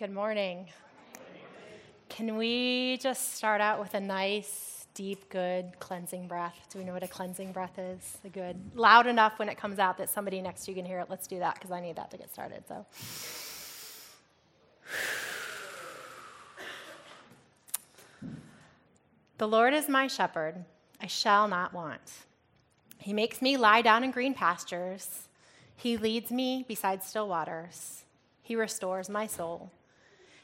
Good morning. Can we just start out with a nice, deep, good cleansing breath? Do we know what a cleansing breath is? A good, loud enough when it comes out that somebody next to you can hear it. Let's do that because I need that to get started. So. The Lord is my shepherd, I shall not want. He makes me lie down in green pastures. He leads me beside still waters. He restores my soul.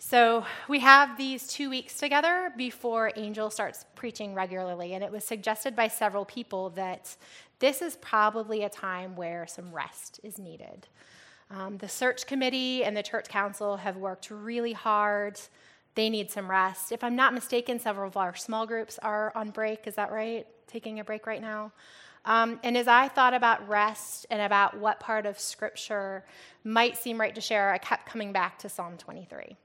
So, we have these two weeks together before Angel starts preaching regularly, and it was suggested by several people that this is probably a time where some rest is needed. Um, the search committee and the church council have worked really hard. They need some rest. If I'm not mistaken, several of our small groups are on break. Is that right? taking a break right now. Um, and as I thought about rest and about what part of Scripture might seem right to share, I kept coming back to Psalm 23.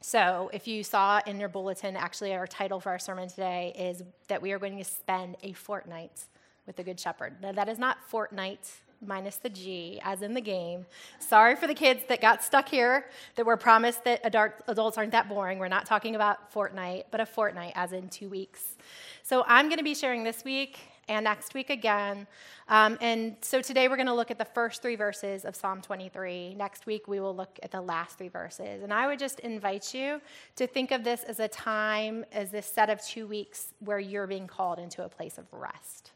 So, if you saw in your bulletin, actually, our title for our sermon today is that we are going to spend a fortnight with the Good Shepherd. Now, that is not fortnight minus the G, as in the game. Sorry for the kids that got stuck here, that were promised that adults aren't that boring. We're not talking about Fortnite, but a fortnight, as in two weeks. So I'm going to be sharing this week and next week again. Um, and so today we're going to look at the first three verses of Psalm 23. Next week we will look at the last three verses. And I would just invite you to think of this as a time, as this set of two weeks where you're being called into a place of rest.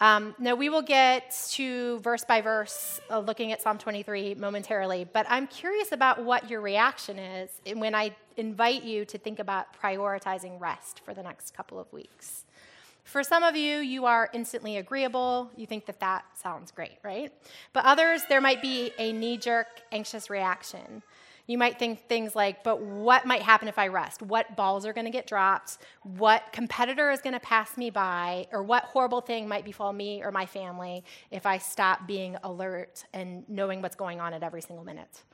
Um, now, we will get to verse by verse uh, looking at Psalm 23 momentarily, but I'm curious about what your reaction is when I invite you to think about prioritizing rest for the next couple of weeks. For some of you, you are instantly agreeable. You think that that sounds great, right? But others, there might be a knee jerk, anxious reaction. You might think things like, but what might happen if I rest? What balls are going to get dropped? What competitor is going to pass me by? Or what horrible thing might befall me or my family if I stop being alert and knowing what's going on at every single minute?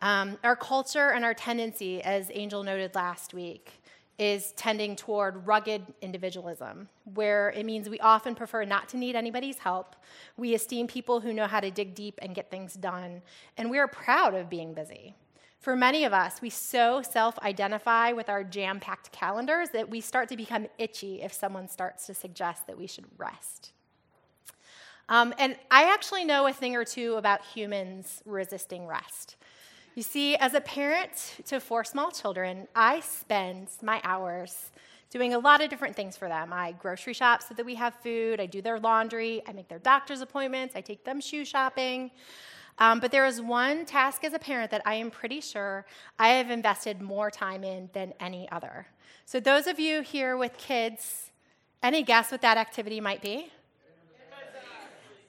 Um, our culture and our tendency, as Angel noted last week, is tending toward rugged individualism, where it means we often prefer not to need anybody's help. We esteem people who know how to dig deep and get things done, and we are proud of being busy. For many of us, we so self identify with our jam packed calendars that we start to become itchy if someone starts to suggest that we should rest. Um, and I actually know a thing or two about humans resisting rest. You see, as a parent to four small children, I spend my hours doing a lot of different things for them. I grocery shop so that we have food, I do their laundry, I make their doctor's appointments, I take them shoe shopping. Um, but there is one task as a parent that I am pretty sure I have invested more time in than any other. So, those of you here with kids, any guess what that activity might be?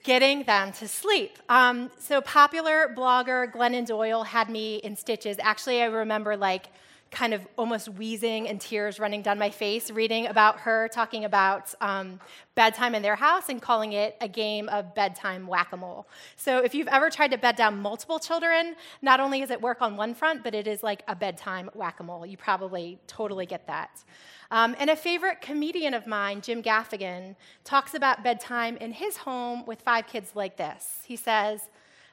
Getting them to sleep. Um, so, popular blogger Glennon Doyle had me in stitches. Actually, I remember like kind of almost wheezing and tears running down my face reading about her talking about um, bedtime in their house and calling it a game of bedtime whack a mole. So, if you've ever tried to bed down multiple children, not only does it work on one front, but it is like a bedtime whack a mole. You probably totally get that. Um, and a favorite comedian of mine, Jim Gaffigan, talks about bedtime in his home with five kids like this. He says,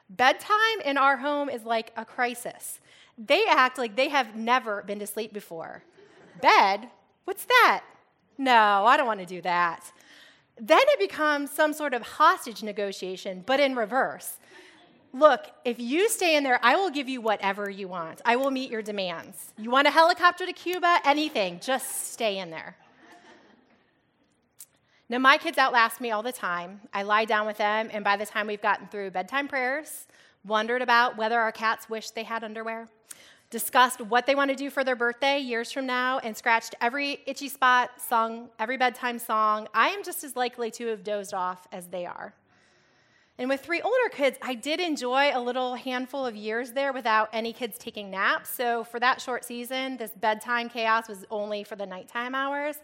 Bedtime in our home is like a crisis. They act like they have never been to sleep before. Bed? What's that? No, I don't want to do that. Then it becomes some sort of hostage negotiation, but in reverse. Look, if you stay in there, I will give you whatever you want. I will meet your demands. You want a helicopter to Cuba? Anything. Just stay in there. Now, my kids outlast me all the time. I lie down with them, and by the time we've gotten through bedtime prayers, wondered about whether our cats wish they had underwear, discussed what they want to do for their birthday years from now, and scratched every itchy spot, sung every bedtime song, I am just as likely to have dozed off as they are. And with three older kids, I did enjoy a little handful of years there without any kids taking naps. So for that short season, this bedtime chaos was only for the nighttime hours.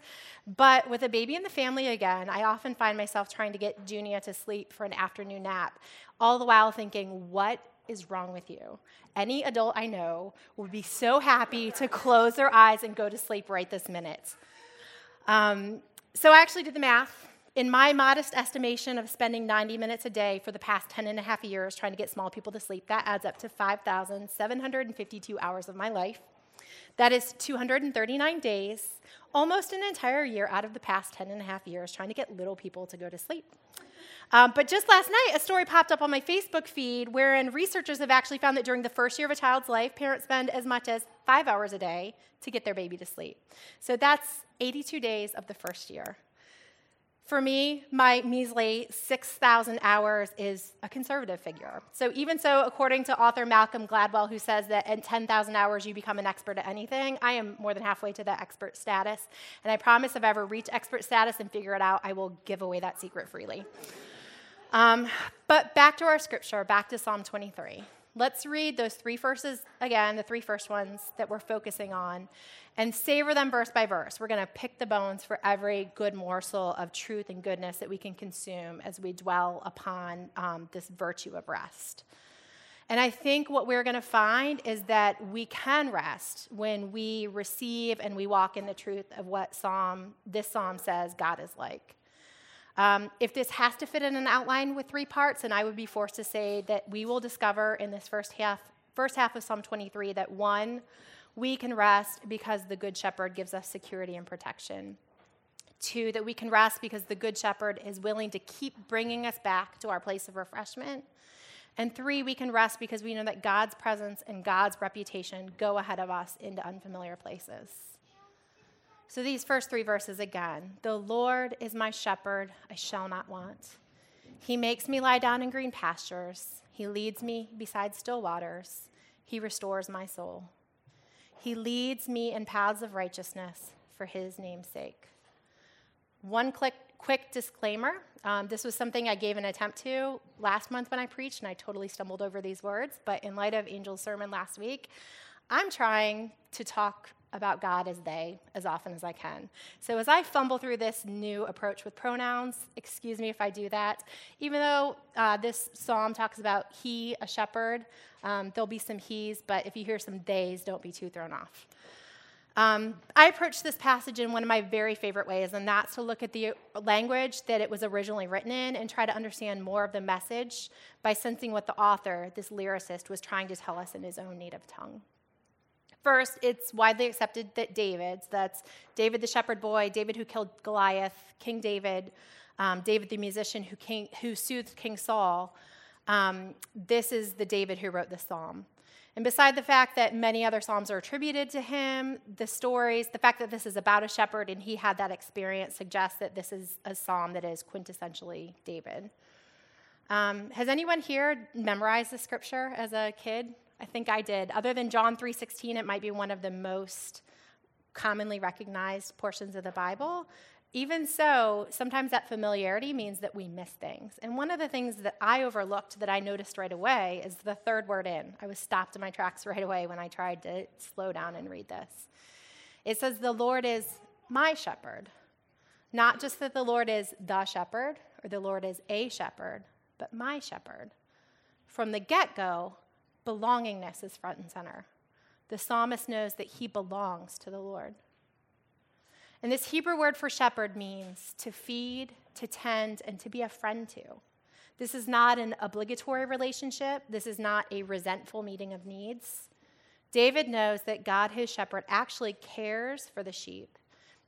But with a baby in the family again, I often find myself trying to get Junia to sleep for an afternoon nap, all the while thinking, what is wrong with you? Any adult I know would be so happy to close their eyes and go to sleep right this minute. Um, so I actually did the math. In my modest estimation of spending 90 minutes a day for the past 10 and a half years trying to get small people to sleep, that adds up to 5,752 hours of my life. That is 239 days, almost an entire year out of the past 10 and a half years trying to get little people to go to sleep. Um, but just last night, a story popped up on my Facebook feed wherein researchers have actually found that during the first year of a child's life, parents spend as much as five hours a day to get their baby to sleep. So that's 82 days of the first year. For me, my measly 6,000 hours is a conservative figure. So, even so, according to author Malcolm Gladwell, who says that in 10,000 hours you become an expert at anything, I am more than halfway to that expert status. And I promise if I ever reach expert status and figure it out, I will give away that secret freely. Um, but back to our scripture, back to Psalm 23. Let's read those three verses again, the three first ones that we're focusing on, and savor them verse by verse. We're going to pick the bones for every good morsel of truth and goodness that we can consume as we dwell upon um, this virtue of rest. And I think what we're going to find is that we can rest when we receive and we walk in the truth of what Psalm this psalm says God is like. Um, if this has to fit in an outline with three parts, then I would be forced to say that we will discover in this first half, first half of Psalm 23 that one, we can rest because the Good Shepherd gives us security and protection. Two, that we can rest because the Good Shepherd is willing to keep bringing us back to our place of refreshment. And three, we can rest because we know that God's presence and God's reputation go ahead of us into unfamiliar places. So, these first three verses again The Lord is my shepherd, I shall not want. He makes me lie down in green pastures. He leads me beside still waters. He restores my soul. He leads me in paths of righteousness for his name's sake. One quick, quick disclaimer um, this was something I gave an attempt to last month when I preached, and I totally stumbled over these words. But in light of Angel's sermon last week, I'm trying to talk about God as they as often as I can. So as I fumble through this new approach with pronouns, excuse me if I do that. Even though uh, this psalm talks about he, a shepherd, um, there'll be some he's, but if you hear some theys, don't be too thrown off. Um, I approach this passage in one of my very favorite ways, and that's to look at the language that it was originally written in and try to understand more of the message by sensing what the author, this lyricist, was trying to tell us in his own native tongue. First, it's widely accepted that David, that's David the shepherd boy, David who killed Goliath, King David, um, David the musician who, king, who soothed King Saul, um, this is the David who wrote this psalm. And beside the fact that many other psalms are attributed to him, the stories, the fact that this is about a shepherd and he had that experience suggests that this is a psalm that is quintessentially David. Um, has anyone here memorized the scripture as a kid? I think I did. Other than John 3:16, it might be one of the most commonly recognized portions of the Bible. Even so, sometimes that familiarity means that we miss things. And one of the things that I overlooked that I noticed right away is the third word in. I was stopped in my tracks right away when I tried to slow down and read this. It says, The Lord is my shepherd. Not just that the Lord is the shepherd or the Lord is a shepherd, but my shepherd. From the get go, belongingness is front and center. The psalmist knows that he belongs to the Lord. And this Hebrew word for shepherd means to feed, to tend, and to be a friend to. This is not an obligatory relationship. This is not a resentful meeting of needs. David knows that God, his shepherd, actually cares for the sheep.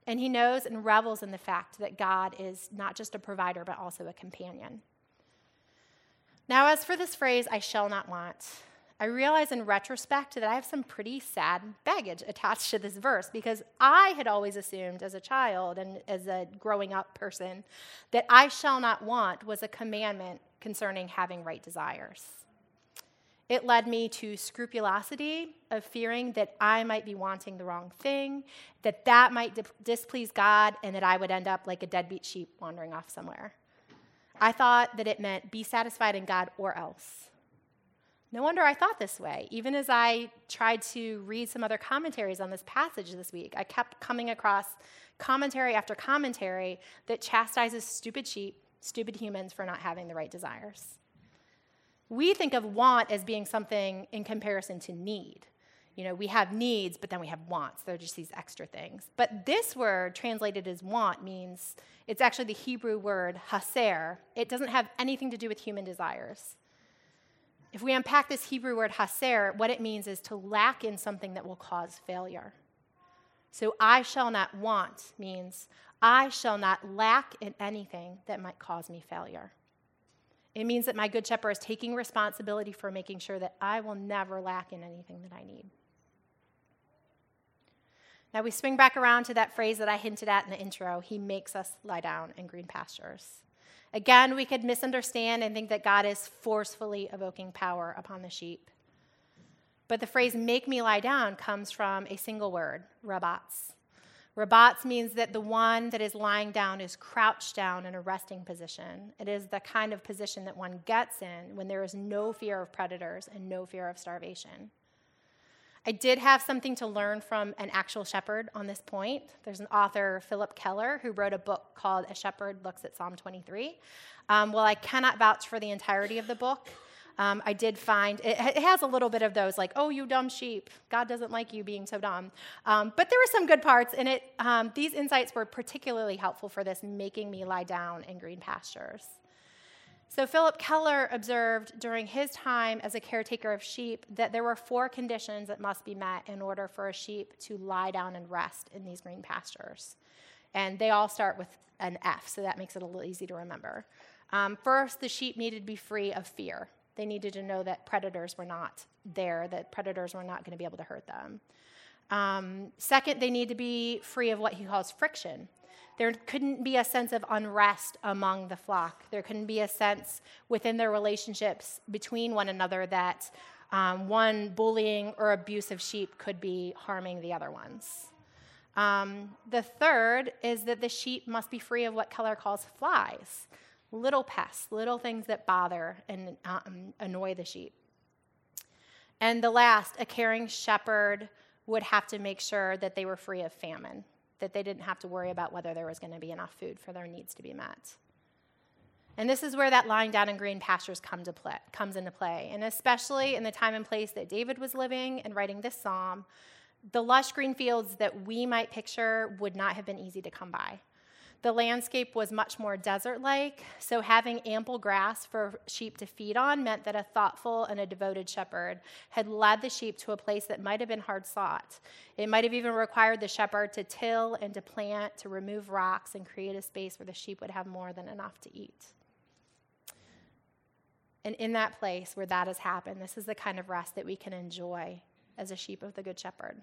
And he knows and revels in the fact that God is not just a provider, but also a companion. Now, as for this phrase, I shall not want, I realize in retrospect that I have some pretty sad baggage attached to this verse because I had always assumed as a child and as a growing up person that I shall not want was a commandment concerning having right desires. It led me to scrupulosity of fearing that I might be wanting the wrong thing, that that might di- displease God, and that I would end up like a deadbeat sheep wandering off somewhere. I thought that it meant be satisfied in God or else. No wonder I thought this way. Even as I tried to read some other commentaries on this passage this week, I kept coming across commentary after commentary that chastises stupid sheep, stupid humans for not having the right desires. We think of want as being something in comparison to need. You know, we have needs, but then we have wants. They're just these extra things. But this word, translated as want, means it's actually the Hebrew word haser. It doesn't have anything to do with human desires. If we unpack this Hebrew word haser, what it means is to lack in something that will cause failure. So I shall not want means I shall not lack in anything that might cause me failure. It means that my good shepherd is taking responsibility for making sure that I will never lack in anything that I need. Now we swing back around to that phrase that I hinted at in the intro He makes us lie down in green pastures. Again, we could misunderstand and think that God is forcefully evoking power upon the sheep. But the phrase make me lie down comes from a single word, rabats. Rabats means that the one that is lying down is crouched down in a resting position. It is the kind of position that one gets in when there is no fear of predators and no fear of starvation. I did have something to learn from an actual shepherd on this point. There's an author, Phillip Keller, who wrote a book called A Shepherd Looks at Psalm 23. Um, I cannot vouch for the entirety of the book. Um, I did find it, it, has a little bit of those, like, oh, you dumb sheep. God doesn't like you being so dumb. Um, but there were some good parts in it. Um, these insights were particularly helpful for this, making me lie down in green pastures. So, Phillip Keller observed during his time as a caretaker of sheep that there were four conditions that must be met in order for a sheep to lie down and rest in these green pastures. And they all start with an F, so that makes it a little easy to remember. Um, first, the sheep needed to be free of fear. They needed to know that predators were not there, that predators were not going to be able to hurt them. Um, second, they need to be free of what he calls friction. There couldn't be a sense of unrest among the flock. There couldn't be a sense within their relationships between one another that um, one bullying or abusive sheep could be harming the other ones. Um, the third is that the sheep must be free of what Keller calls flies little pests, little things that bother and um, annoy the sheep. And the last, a caring shepherd would have to make sure that they were free of famine that they didn't have to worry about whether there was going to be enough food for their needs to be met. And this is where that lying down in green pastures come to play, comes into play. And especially in the time and place that David was living and writing this psalm, the lush green fields that we might picture would not have been easy to come by. The landscape was much more desert like, so having ample grass for sheep to feed on meant that a thoughtful and a devoted shepherd had led the sheep to a place that might have been hard sought. It might have even required the shepherd to till and to plant, to remove rocks, and create a space where the sheep would have more than enough to eat. And in that place where that has happened, this is the kind of rest that we can enjoy as a sheep of the Good Shepherd.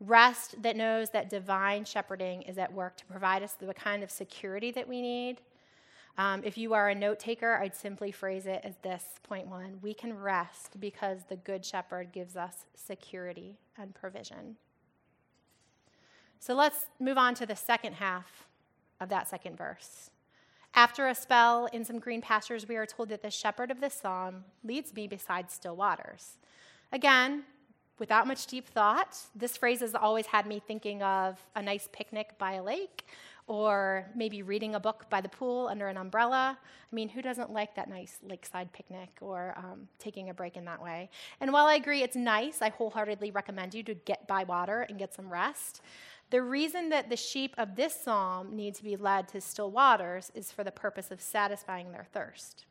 Rest that knows that divine shepherding is at work to provide us the kind of security that we need. Um, if you are a note taker, I'd simply phrase it as this point one we can rest because the Good Shepherd gives us security and provision. So let's move on to the second half of that second verse. After a spell in some green pastures, we are told that the shepherd of this psalm leads me beside still waters. Again, without much deep thought, this phrase has always had me thinking of a nice picnic by a lake or maybe reading a book by the pool under an umbrella. I mean, who doesn't like that nice lakeside picnic or um, taking a break in that way? And while I agree it's nice, I wholeheartedly recommend you to get by water and get some rest. The reason that the sheep of this psalm need to be led to still waters is for the purpose of satisfying their thirst.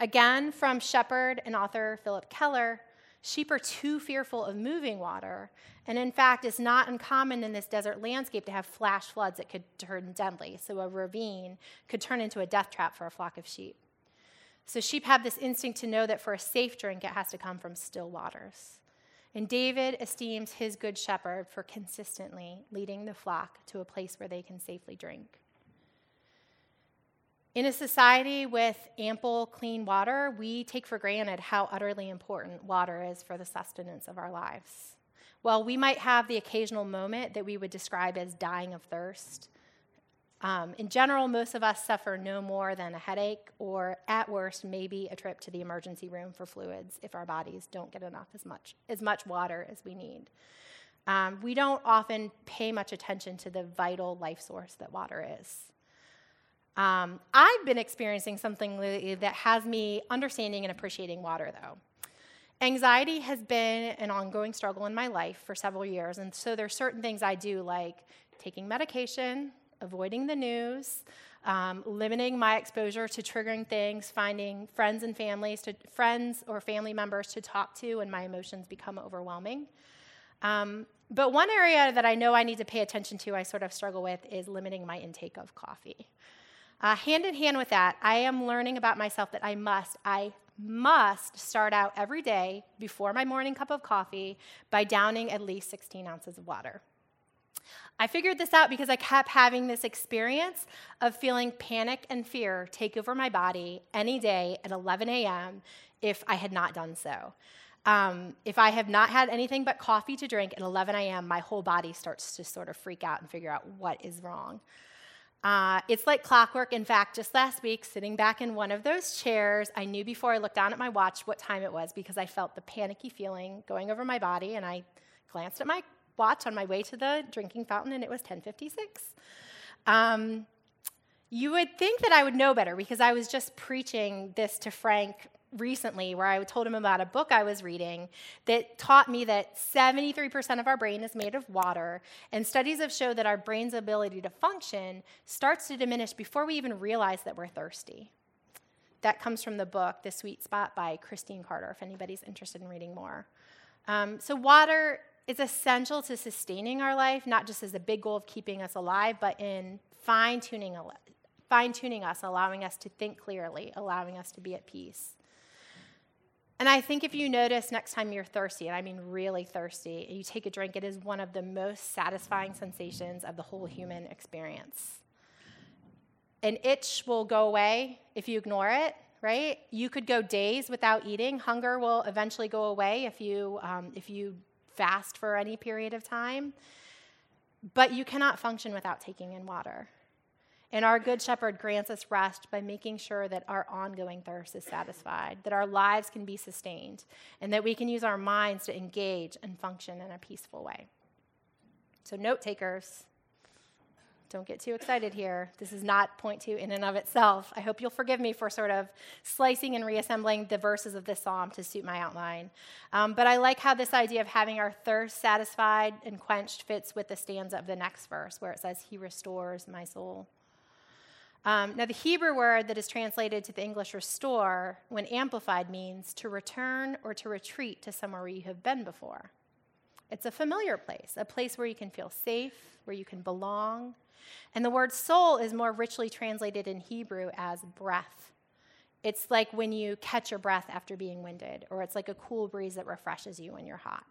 Again, from shepherd and author Phillip Keller, Sheep are too fearful of moving water, and in fact, it's not uncommon in this desert landscape to have flash floods that could turn deadly. So, a ravine could turn into a death trap for a flock of sheep. So, sheep have this instinct to know that for a safe drink, it has to come from still waters. And David esteems his good shepherd for consistently leading the flock to a place where they can safely drink. In a society with ample clean water, we take for granted how utterly important water is for the sustenance of our lives. While we might have the occasional moment that we would describe as dying of thirst, Um, in general, most of us suffer no more than a headache, or at worst, maybe a trip to the emergency room for fluids if our bodies don't get enough as much as much water as we need. Um, we don't often pay much attention to the vital life source that water is. Um, I've been experiencing something lately that has me understanding and appreciating water, though. Anxiety has been an ongoing struggle in my life for several years, and so there are certain things I do, like taking medication, avoiding the news, um, limiting my exposure to triggering things, finding friends and families to friends or family members to talk to when my emotions become overwhelming. Um, but one area that I know I need to pay attention to, I sort of struggle with, is limiting my intake of coffee. Uh, hand in hand with that, I am learning about myself that I must, I must start out every day before my morning cup of coffee by downing at least 16 ounces of water. I figured this out because I kept having this experience of feeling panic and fear take over my body any day at 11 a.m. if I had not done so. Um, if I have not had anything but coffee to drink at 11 a.m., my whole body starts to sort of freak out and figure out what is wrong. Uh, it's like clockwork. In fact, just last week, sitting back in one of those chairs, I knew before I looked down at my watch what time it was because I felt the panicky feeling going over my body, and I glanced at my watch on my way to the drinking fountain, and it was 10:56. Um, you would think that I would know better because I was just preaching this to Frank recently where I told him about a book I was reading that taught me that 73% of our brain is made of water, and studies have shown that our brain's ability to function starts to diminish before we even realize that we're thirsty. That comes from the book The Sweet Spot by Christine Carter, if anybody's interested in reading more. Um, so, water is essential to sustaining our life, not just as a big goal of keeping us alive, but in fine tuning, fine tuning us, allowing us to think clearly, allowing us to be at peace. And I think if you notice next time you're thirsty, and I mean really thirsty, you take a drink, it is one of the most satisfying sensations of the whole human experience. An itch will go away if you ignore it, right? You could go days without eating. Hunger will eventually go away if you, um, if you fast for any period of time. But you cannot function without taking in water. And our Good Shepherd grants us rest by making sure that our ongoing thirst is satisfied, that our lives can be sustained, and that we can use our minds to engage and function in a peaceful way. So, note takers, don't get too excited here. This is not point two in and of itself. I hope you'll forgive me for sort of slicing and reassembling the verses of this psalm to suit my outline. Um, but I like how this idea of having our thirst satisfied and quenched fits with the stanza of the next verse, where it says, He restores my soul. Um, now, the Hebrew word that is translated to the English restore, when amplified, means to return or to retreat to somewhere where you have been before. It's a familiar place, a place where you can feel safe, where you can belong. And the word soul is more richly translated in Hebrew as breath. It's like when you catch your breath after being winded, or it's like a cool breeze that refreshes you when you're hot.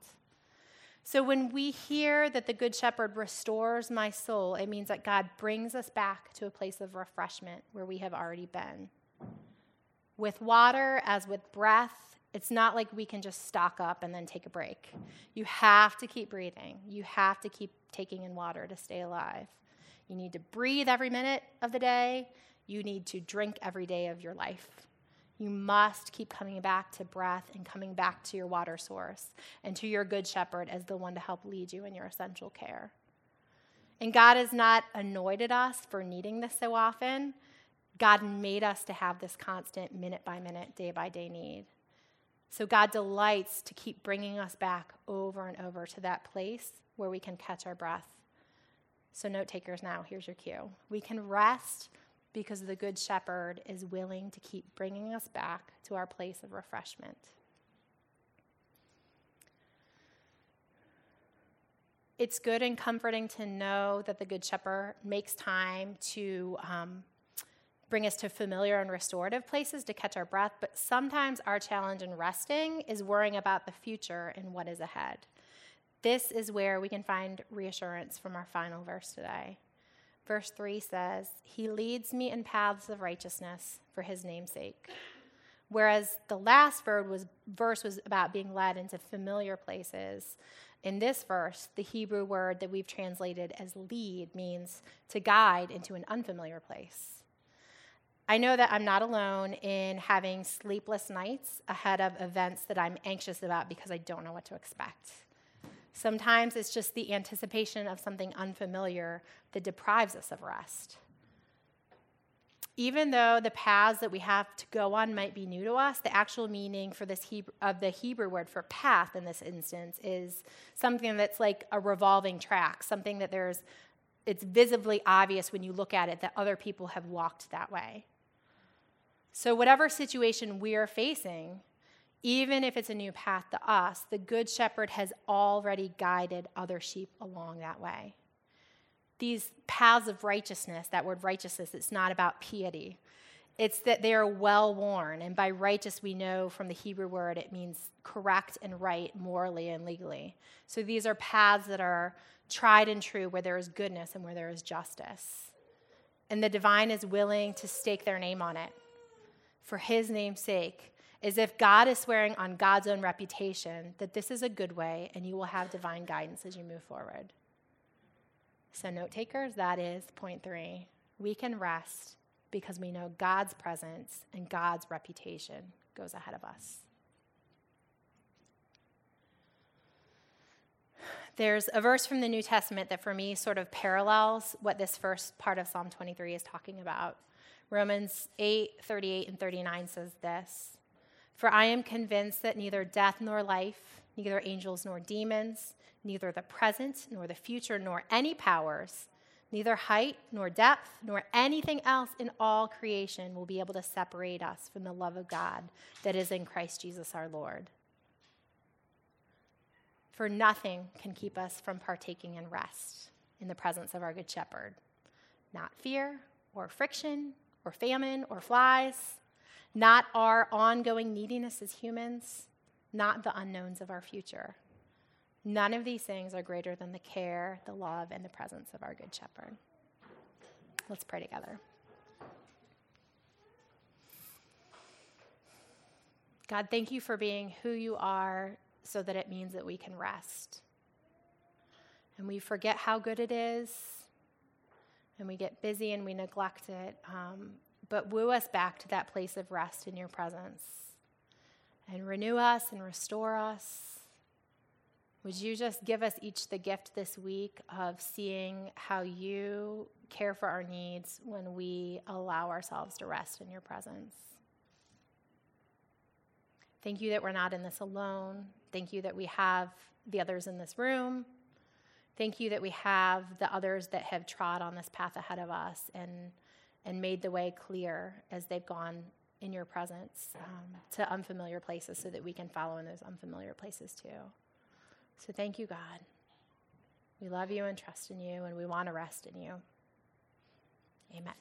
So when we hear that the Good Shepherd restores my soul, it means that God brings us back to a place of refreshment where we have already been. With water, as with breath, it's not like we can just stock up and then take a break. You have to keep breathing. You have to keep taking in water to stay alive. You need to breathe every minute of the day. You need to drink every day of your life. You must keep coming back to breath and coming back to your water source and to your good shepherd as the one to help lead you in your essential care. And God is not annoyed at us for needing this so often. God made us to have this constant minute by minute, day by day need. So God delights to keep bringing us back over and over to that place where we can catch our breath. So, note takers, now, here's your cue. We can rest because the Good Shepherd is willing to keep bringing us back to our place of refreshment. It's good and comforting to know that the Good Shepherd makes time to um, bring us to familiar and restorative places to catch our breath, but sometimes our challenge in resting is worrying about the future and what is ahead. This is where we can find reassurance from our final verse today. Verse 3 says, He leads me in paths of righteousness for his namesake. Whereas the last was, verse was about being led into familiar places. In this verse, the Hebrew word that we've translated as lead means to guide into an unfamiliar place. I know that I'm not alone in having sleepless nights ahead of events that I'm anxious about because I don't know what to expect. Sometimes it's just the anticipation of something unfamiliar that deprives us of rest even though the paths that we have to go on might be new to us, the actual meaning for this Hebrew, of the Hebrew word for path in this instance is something that's like a revolving track, something that there's it's visibly obvious when you look at it that other people have walked that way. So whatever situation we are facing, even if it's a new path to us, the good shepherd has already guided other sheep along that way these paths of righteousness, that word righteousness, it's not about piety. It's that they are well worn. And by righteous, we know from the Hebrew word it means correct and right morally and legally. So these are paths that are tried and true where there is goodness and where there is justice. And the divine is willing to stake their name on it for his name's sake, as if God is swearing on God's own reputation that this is a good way and you will have divine guidance as you move forward. So, note takers, that is point three. We can rest because we know God's presence and God's reputation goes ahead of us. There's a verse from the New Testament that for me sort of parallels what this first part of Psalm 23 is talking about. Romans 8, 38 and 39 says this For I am convinced that neither death nor life, neither angels nor demons, neither the present nor the future nor any powers, neither height nor depth nor anything else in all creation will be able to separate us from the love of God that is in Christ Jesus our Lord. For nothing can keep us from partaking in rest in the presence of our Good Shepherd. Not fear or friction or famine or flies, not our ongoing neediness as humans, not the unknowns of our future. None of these things are greater than the care, the love, and the presence of our Good Shepherd. Let's pray together. God, thank you for being who you are so that it means that we can rest. And we forget how good it is, and we get busy and we neglect it. Um, but woo us back to that place of rest in your presence, and renew us and restore us would you just give us each the gift this week of seeing how you care for our needs when we allow ourselves to rest in your presence? Thank you that we're not in this alone. Thank you that we have the others in this room. Thank you that we have the others that have trod on this path ahead of us and, and made the way clear as they've gone in your presence um, to unfamiliar places so that we can follow in those unfamiliar places too. So thank you, God. We love you and trust in you, and we want to rest in you. Amen.